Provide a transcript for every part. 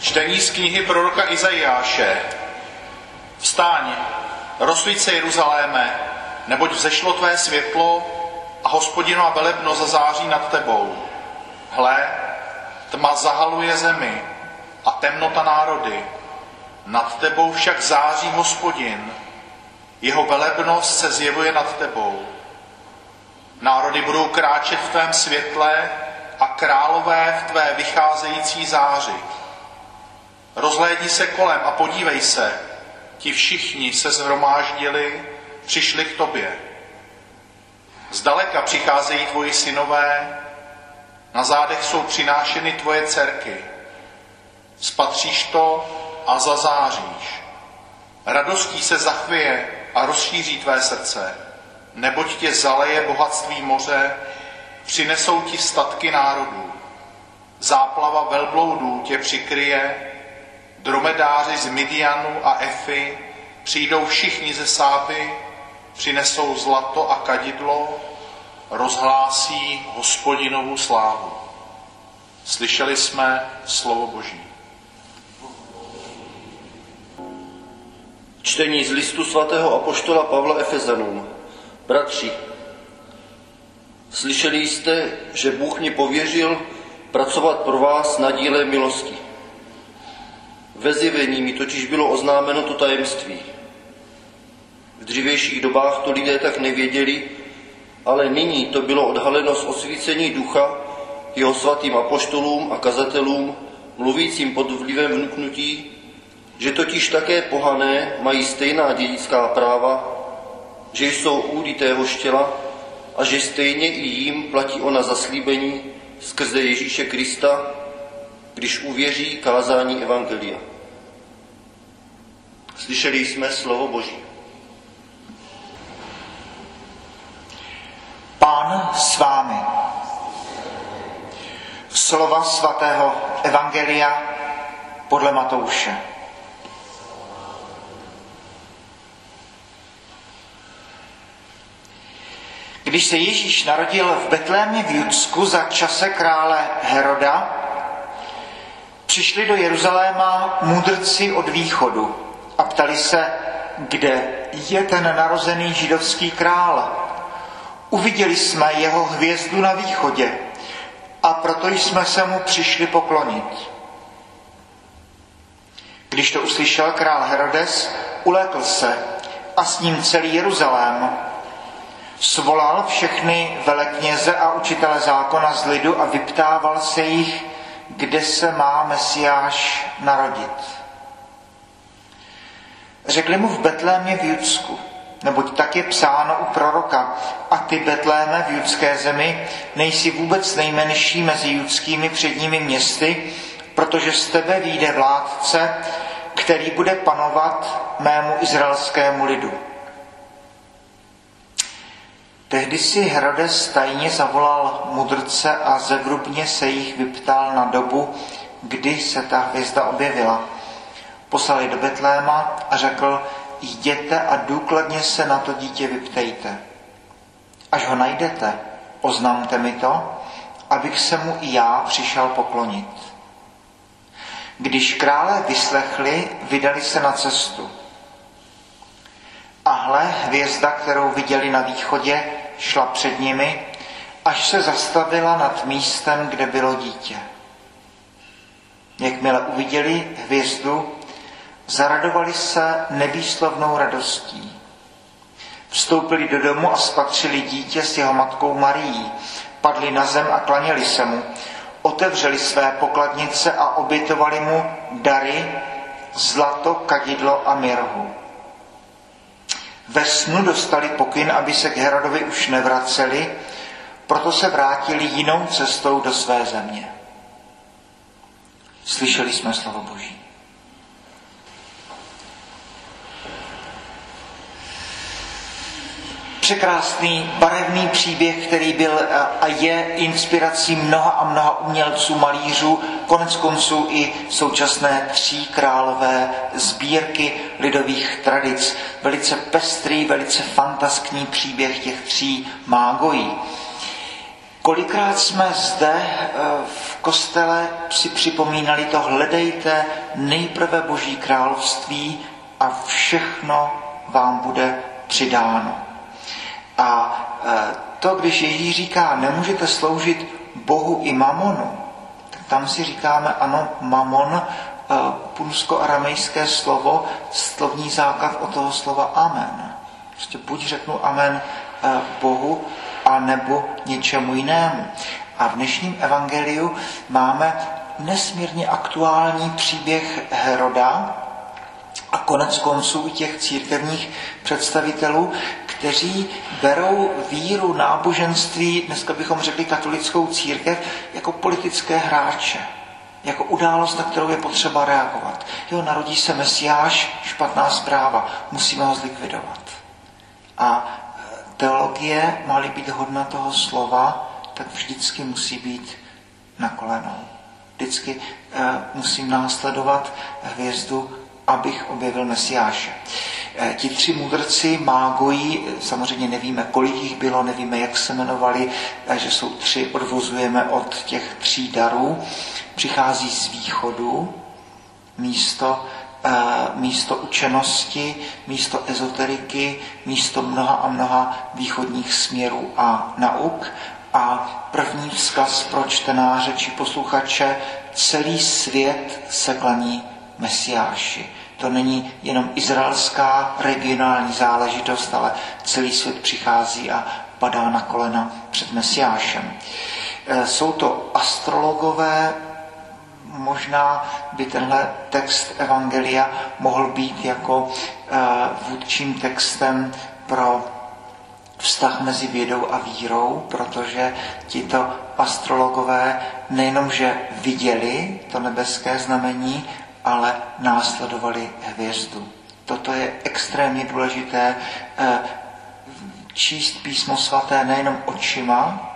Čtení z knihy proroka Izajáše. Vstáň, rozsvíť se Jeruzaléme, neboť vzešlo tvé světlo a hospodinova velebno zazáří nad tebou. Hle, tma zahaluje zemi a temnota národy. Nad tebou však září hospodin, jeho velebnost se zjevuje nad tebou. Národy budou kráčet v tvém světle a králové v tvé vycházející záři. Rozhlédni se kolem a podívej se, ti všichni se zhromáždili, přišli k tobě. Zdaleka přicházejí tvoji synové, na zádech jsou přinášeny tvoje dcerky. Spatříš to a zazáříš. Radostí se zachvěje a rozšíří tvé srdce, neboť tě zaleje bohatství moře, přinesou ti statky národů. Záplava velbloudů tě přikryje, dromedáři z Midianu a Efy přijdou všichni ze Sáby, přinesou zlato a kadidlo, rozhlásí hospodinovu slávu. Slyšeli jsme slovo Boží. Čtení z listu svatého apoštola Pavla Efezanům. Bratři, slyšeli jste, že Bůh mě pověřil pracovat pro vás na díle milosti. Ve zjevení mi totiž bylo oznámeno to tajemství. V dřívějších dobách to lidé tak nevěděli, ale nyní to bylo odhaleno z osvícení ducha jeho svatým apoštolům a kazatelům, mluvícím pod vlivem vnuknutí, že totiž také pohané mají stejná dědická práva, že jsou údy téhož těla a že stejně i jim platí ona zaslíbení skrze Ježíše Krista, když uvěří kázání Evangelia. Slyšeli jsme slovo Boží. Pán s vámi. Slova svatého Evangelia podle Matouše. Když se Ježíš narodil v Betlémě v Judsku za čase krále Heroda, přišli do Jeruzaléma mudrci od východu a ptali se, kde je ten narozený židovský král. Uviděli jsme jeho hvězdu na východě a proto jsme se mu přišli poklonit. Když to uslyšel král Herodes, ulékl se a s ním celý Jeruzalém. Svolal všechny velekněze a učitele zákona z lidu a vyptával se jich, kde se má Mesiáš narodit. Řekli mu v Betlémě v Judsku, neboť tak je psáno u proroka, a ty Betléme v judské zemi nejsi vůbec nejmenší mezi judskými předními městy, protože z tebe vyjde vládce, který bude panovat mému izraelskému lidu. Tehdy si Herodes tajně zavolal mudrce a zevrubně se jich vyptal na dobu, kdy se ta hvězda objevila. Poslali do Betléma a řekl, jděte a důkladně se na to dítě vyptejte. Až ho najdete, oznamte mi to, abych se mu i já přišel poklonit. Když krále vyslechli, vydali se na cestu. A hle, hvězda, kterou viděli na východě, šla před nimi, až se zastavila nad místem, kde bylo dítě. Jakmile uviděli hvězdu, zaradovali se nevýslovnou radostí. Vstoupili do domu a spatřili dítě s jeho matkou Marií, padli na zem a klaněli se mu, otevřeli své pokladnice a obětovali mu dary, zlato, kadidlo a mirhu. Ve snu dostali pokyn, aby se k Herodovi už nevraceli, proto se vrátili jinou cestou do své země. Slyšeli jsme slovo Boží. Překrásný, barevný příběh, který byl a je inspirací mnoha a mnoha umělců, malířů, konec konců i současné tří králové sbírky lidových tradic. Velice pestrý, velice fantaskní příběh těch tří mágojí. Kolikrát jsme zde eh, v kostele si připomínali to, hledejte nejprve Boží království a všechno vám bude přidáno. A eh, to, když Ježíš říká, nemůžete sloužit Bohu i mamonu, tak tam si říkáme, ano, mamon, eh, punsko-aramejské slovo, slovní základ od toho slova amen. Prostě buď řeknu amen Bohu, a nebo něčemu jinému. A v dnešním evangeliu máme nesmírně aktuální příběh Heroda a konec konců i těch církevních představitelů, kteří berou víru náboženství, dneska bychom řekli katolickou církev, jako politické hráče, jako událost, na kterou je potřeba reagovat. Jo, narodí se mesiáš, špatná zpráva, musíme ho zlikvidovat. A teologie, má být hodna toho slova, tak vždycky musí být na kolenou. Vždycky uh, musím následovat hvězdu, abych objevil Mesiáše. Uh, ti tři mudrci mágojí, samozřejmě nevíme, kolik jich bylo, nevíme, jak se jmenovali, uh, že jsou tři, odvozujeme od těch tří darů. Přichází z východu, místo místo učenosti, místo ezoteriky, místo mnoha a mnoha východních směrů a nauk. A první vzkaz pro čtenáře či posluchače, celý svět se klaní Mesiáši. To není jenom izraelská regionální záležitost, ale celý svět přichází a padá na kolena před Mesiášem. E, jsou to astrologové, možná by tenhle text Evangelia mohl být jako eh, vůdčím textem pro vztah mezi vědou a vírou, protože tito astrologové nejenom, že viděli to nebeské znamení, ale následovali hvězdu. Toto je extrémně důležité eh, číst písmo svaté nejenom očima,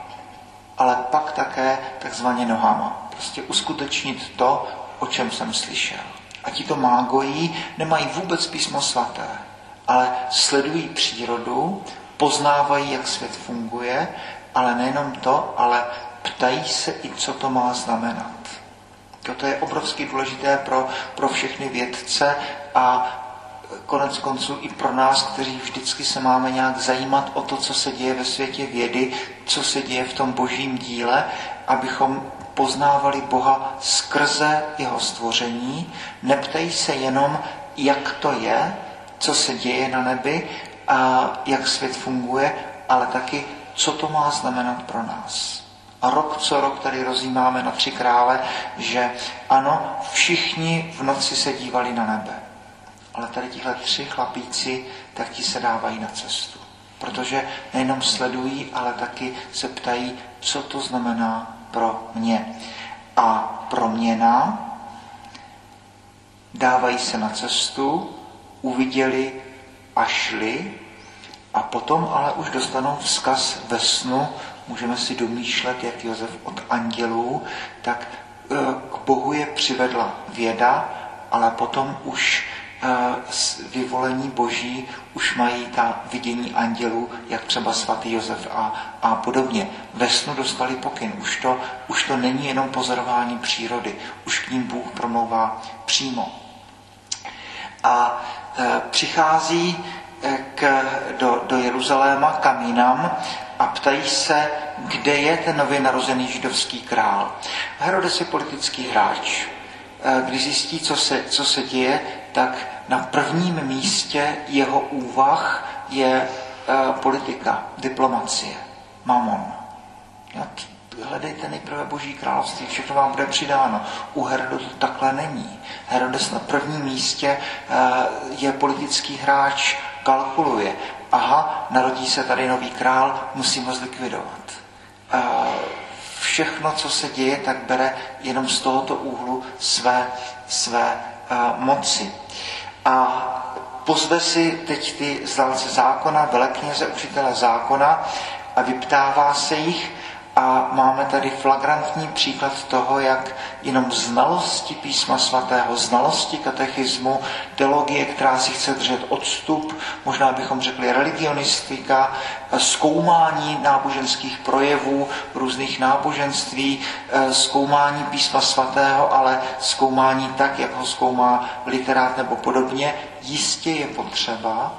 ale pak také takzvaně nohama prostě uskutečnit to, o čem jsem slyšel. A ti to mágojí nemají vůbec písmo svaté, ale sledují přírodu, poznávají, jak svět funguje, ale nejenom to, ale ptají se i, co to má znamenat. Toto je obrovsky důležité pro, pro všechny vědce a konec konců i pro nás, kteří vždycky se máme nějak zajímat o to, co se děje ve světě vědy, co se děje v tom božím díle, abychom poznávali Boha skrze jeho stvoření, neptají se jenom, jak to je, co se děje na nebi a jak svět funguje, ale taky, co to má znamenat pro nás. A rok co rok tady rozjímáme na tři krále, že ano, všichni v noci se dívali na nebe. Ale tady tihle tři chlapíci, tak ti se dávají na cestu. Protože nejenom sledují, ale taky se ptají, co to znamená pro mě. A proměna dávají se na cestu, uviděli a šli a potom ale už dostanou vzkaz ve snu, můžeme si domýšlet, jak Josef od andělů, tak e, k Bohu je přivedla věda, ale potom už vyvolení boží už mají ta vidění andělů, jak třeba svatý Josef a, a podobně. Ve snu dostali pokyn. Už to, už to není jenom pozorování přírody. Už k ním Bůh promlouvá přímo. A e, přichází e, k, do, do Jeruzaléma kamínám a ptají se, kde je ten nově narozený židovský král. Herodes je politický hráč. E, když zjistí, co se, co se děje, tak na prvním místě jeho úvah je e, politika, diplomacie, mamon. Hledejte nejprve Boží království, všechno vám bude přidáno. U Herodu to takhle není. Herodes na prvním místě je politický hráč, kalkuluje. Aha, narodí se tady nový král, musím ho zlikvidovat. E, všechno, co se děje, tak bere jenom z tohoto úhlu své, své moci a pozve si teď ty znalce zákona, velekněze, učitele zákona a vyptává se jich A máme tady flagrantní příklad toho, jak jenom znalosti písma svatého, znalosti katechismu, teologie, která si chce držet odstup, možná bychom řekli religionistika, zkoumání náboženských projevů, různých náboženství, zkoumání písma svatého, ale zkoumání tak, jak ho zkoumá literát nebo podobně, jistě je potřeba,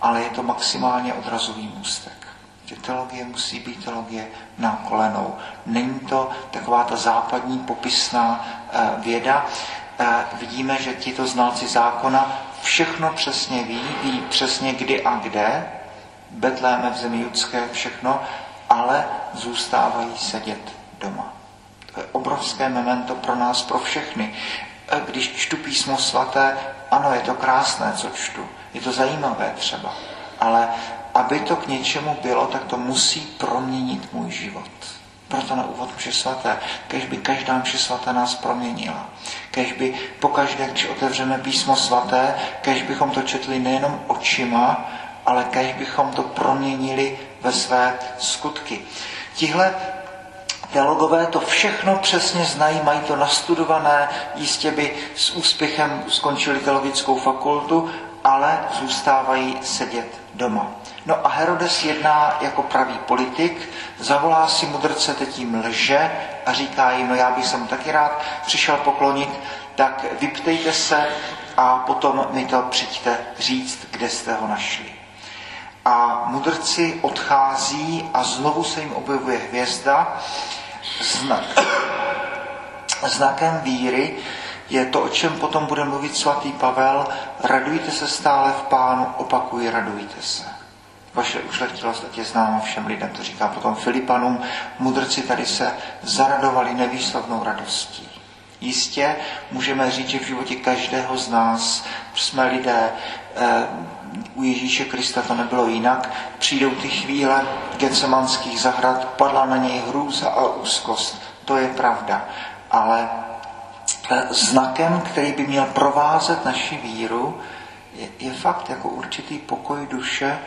ale je to maximálně odrazový můstek že teologie musí být teologie na kolenou. Není to taková ta západní popisná eh, věda. Eh, vidíme, že tito znalci zákona všechno přesně ví, ví přesně kdy a kde, Betléme v zemi judské, všechno, ale zůstávají sedět doma. To je obrovské memento pro nás, pro všechny. Eh, když čtu písmo svaté, ano, je to krásné, co čtu. Je to zajímavé třeba, ale aby to k něčemu bylo, tak to musí proměnit můj život. Proto na úvod mše svaté, kež by každá mše svaté nás proměnila. Kež by pokaždé, když otevřeme písmo svaté, kež bychom to četli nejenom očima, ale kež bychom to proměnili ve své skutky. Tihle Teologové to všechno přesně znají, mají to nastudované, jistě by s úspěchem skončili teologickou fakultu, ale zůstávají sedět doma. No a Herodes jedná jako pravý politik, zavolá si mudrce, teď jim lže a říká jim, no já bych se mu taky rád přišel poklonit, tak vyptejte se a potom mi to přijďte říct, kde jste ho našli. A mudrci odchází a znovu se jim objevuje hvězda, znak. Znakem víry je to, o čem potom bude mluvit svatý Pavel, radujte se stále v pánu, opakuji, radujte se. Vaše ušlechtilost je známa všem lidem, to říká potom Filipanům. Mudrci tady se zaradovali nevýslovnou radostí. Jistě můžeme říct, že v životě každého z nás jsme lidé, eh, u Ježíše Krista to nebylo jinak, přijdou ty chvíle gecemanských zahrad, padla na něj hrůza a úzkost. To je pravda. Ale znakem, který by měl provázet naši víru, je, je fakt jako určitý pokoj duše,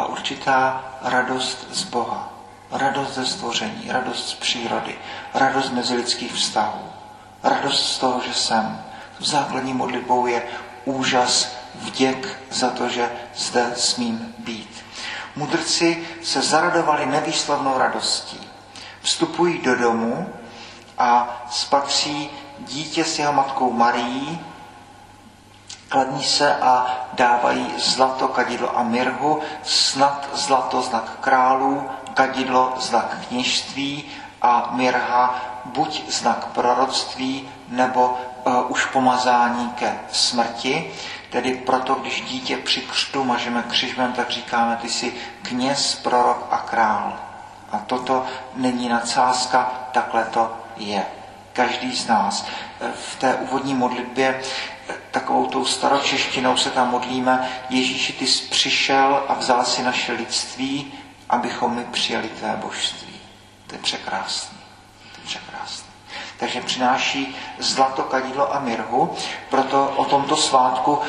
a určitá radost z Boha, radost ze stvoření, radost z přírody, radost mezi lidských vztahů, radost z toho, že jsem. Základní modlitbou je úžas, vděk za to, že zde smím být. Mudrci se zaradovali nevýslovnou radostí. Vstupují do domu a spatří dítě s jeho matkou Marií, Kladní se a dávají zlato, kadidlo a mirhu, snad zlato znak králů, kadidlo znak kněžství a mirha buď znak proroctví nebo uh, už pomazání ke smrti. Tedy proto, když dítě při křtu mažeme křižmem, tak říkáme, ty jsi kněz, prorok a král. A toto není nadsázka, takhle to je. Každý z nás. V té úvodní modlitbě takovou tou staročeštinou se tam modlíme, Ježíši, ty jsi přišel a vzal si naše lidství, abychom my přijali tvé božství. To je překrásný. To je překrásný. Takže přináší zlato, kadidlo a mirhu, proto o tomto svátku uh,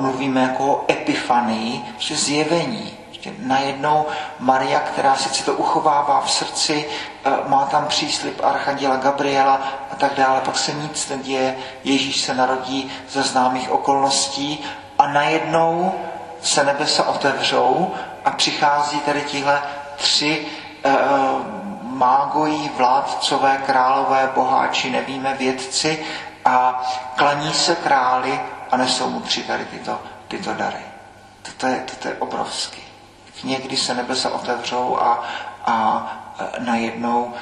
mluvíme jako o epifanii, že zjevení, Prostě najednou. Maria, která sice to uchovává v srdci, eh, má tam příslip Archanděla Gabriela a tak dále, pak se nic neděje, Ježíš se narodí ze známých okolností a najednou se nebesa otevřou a přichází tady tihle tři uh, mágojí, vládcové, králové, boháči, nevíme, vědci a klaní se králi a nesou mu tři tady tyto, tyto dary. Toto je, toto je obrovský někdy se nebesa otevřou a, a najednou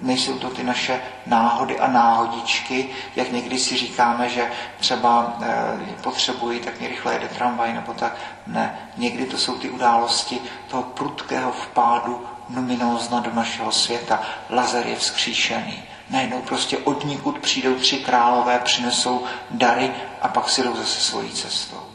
nejsou to ty naše náhody a náhodičky, jak někdy si říkáme, že třeba e, potřebují, tak mě rychle jede tramvaj, nebo tak ne. Někdy to jsou ty události toho prudkého vpádu numinózna do našeho světa. Lazar je vzkříšený. Najednou prostě od nikud přijdou tři králové, přinesou dary a pak si jdou zase svojí cestou.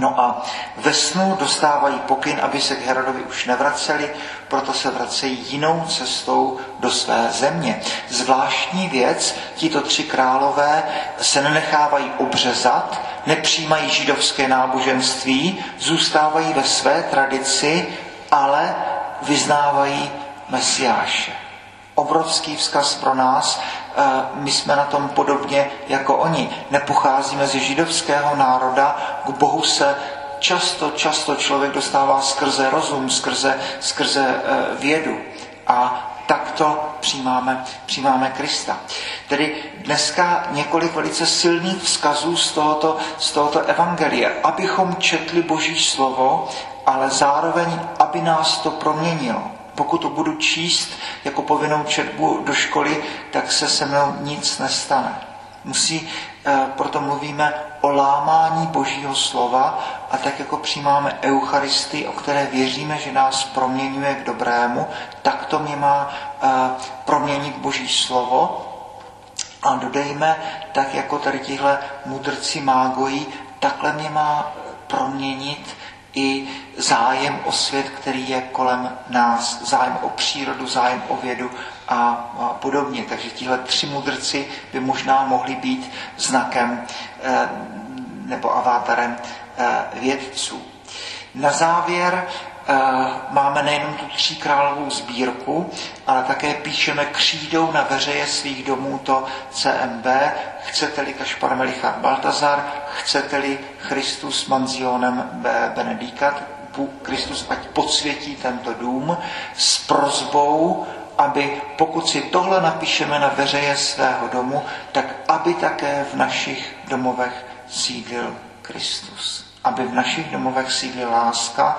No a ve snu dostávají pokyn, aby se k Herodovi už nevraceli, proto se vracejí jinou cestou do své země. Zvláštní věc, tito tři králové se nenechávají obřezat, nepřijímají židovské náboženství, zůstávají ve své tradici, ale vyznávají Mesiáše. Obrovský vzkaz pro nás, my jsme na tom podobně jako oni. Nepocházíme ze židovského národa, k Bohu se často, často člověk dostává skrze rozum, skrze, skrze eh, vědu. A takto přijímáme, přijímáme Krista. Tedy dneska několik velice silných vzkazů z tohoto, z tohoto evangelia, abychom četli Boží slovo, ale zároveň, aby nás to proměnilo. Pokud to budu číst jako povinnou četbu do školy, tak se se mnou nic nestane. Musí, eh, proto mluvíme o lámání Božího slova a tak jako přijímáme Eucharistii, o které věříme, že nás proměňuje k dobrému, tak to mě má eh, proměnit Boží slovo. A dodejme, tak jako tady tihle mudrci mágojí, takhle mě má proměnit i zájem o svět, který je kolem nás, zájem o přírodu, zájem o vědu a podobně. Takže tihle tři mudrci by možná mohli být znakem eh, nebo avátarem eh, vědců. Na závěr máme nejenom tu tří královou sbírku, ale také píšeme křídou na veřeje svých domů to CMB, chcete-li Kašpar Melichar Baltazar, chcete-li Christus Manzionem Benedikat, Kristus ať podsvětí tento dům s prozbou, aby pokud si tohle napíšeme na veřeje svého domu, tak aby také v našich domovech sídlil Kristus. Aby v našich domovech sídlila láska,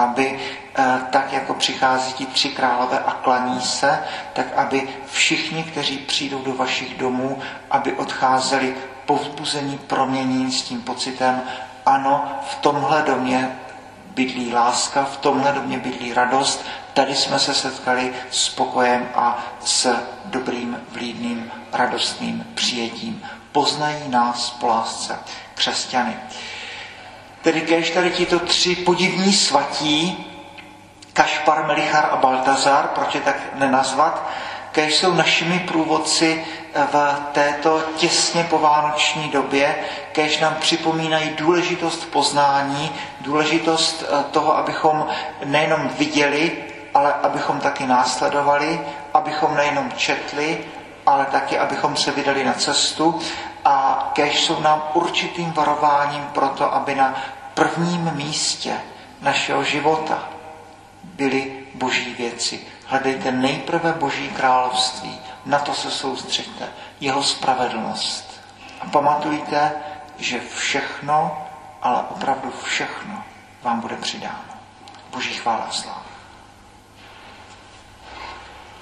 aby eh, tak, jako přichází ti tři králové a klaní se, tak aby všichni, kteří přijdou do vašich domů, aby odcházeli povzbuzení, proměnění s tím pocitem, ano, v tomhle domě bydlí láska, v tomhle domě bydlí radost, tady jsme se setkali s pokojem a s dobrým, vlídným, radostným přijetím. Poznají nás po lásce křesťany. Tedy kež tady tito tři podivní svatí, Kašpar, Melichar a Baltazar, proč je tak nenazvat, kež jsou našimi průvodci v této těsně povánoční době, kež nám připomínají důležitost poznání, důležitost eh, toho, abychom nejenom viděli, ale abychom taky následovali, abychom nejenom četli, ale taky, abychom se vydali na cestu a kež jsou nám určitým varováním pro to, aby na prvním místě našeho života byly boží věci. Hledejte nejprve boží království, na to se soustřeďte, jeho spravedlnost. A pamatujte, že všechno, ale opravdu všechno vám bude přidáno. Boží chvála a sláva.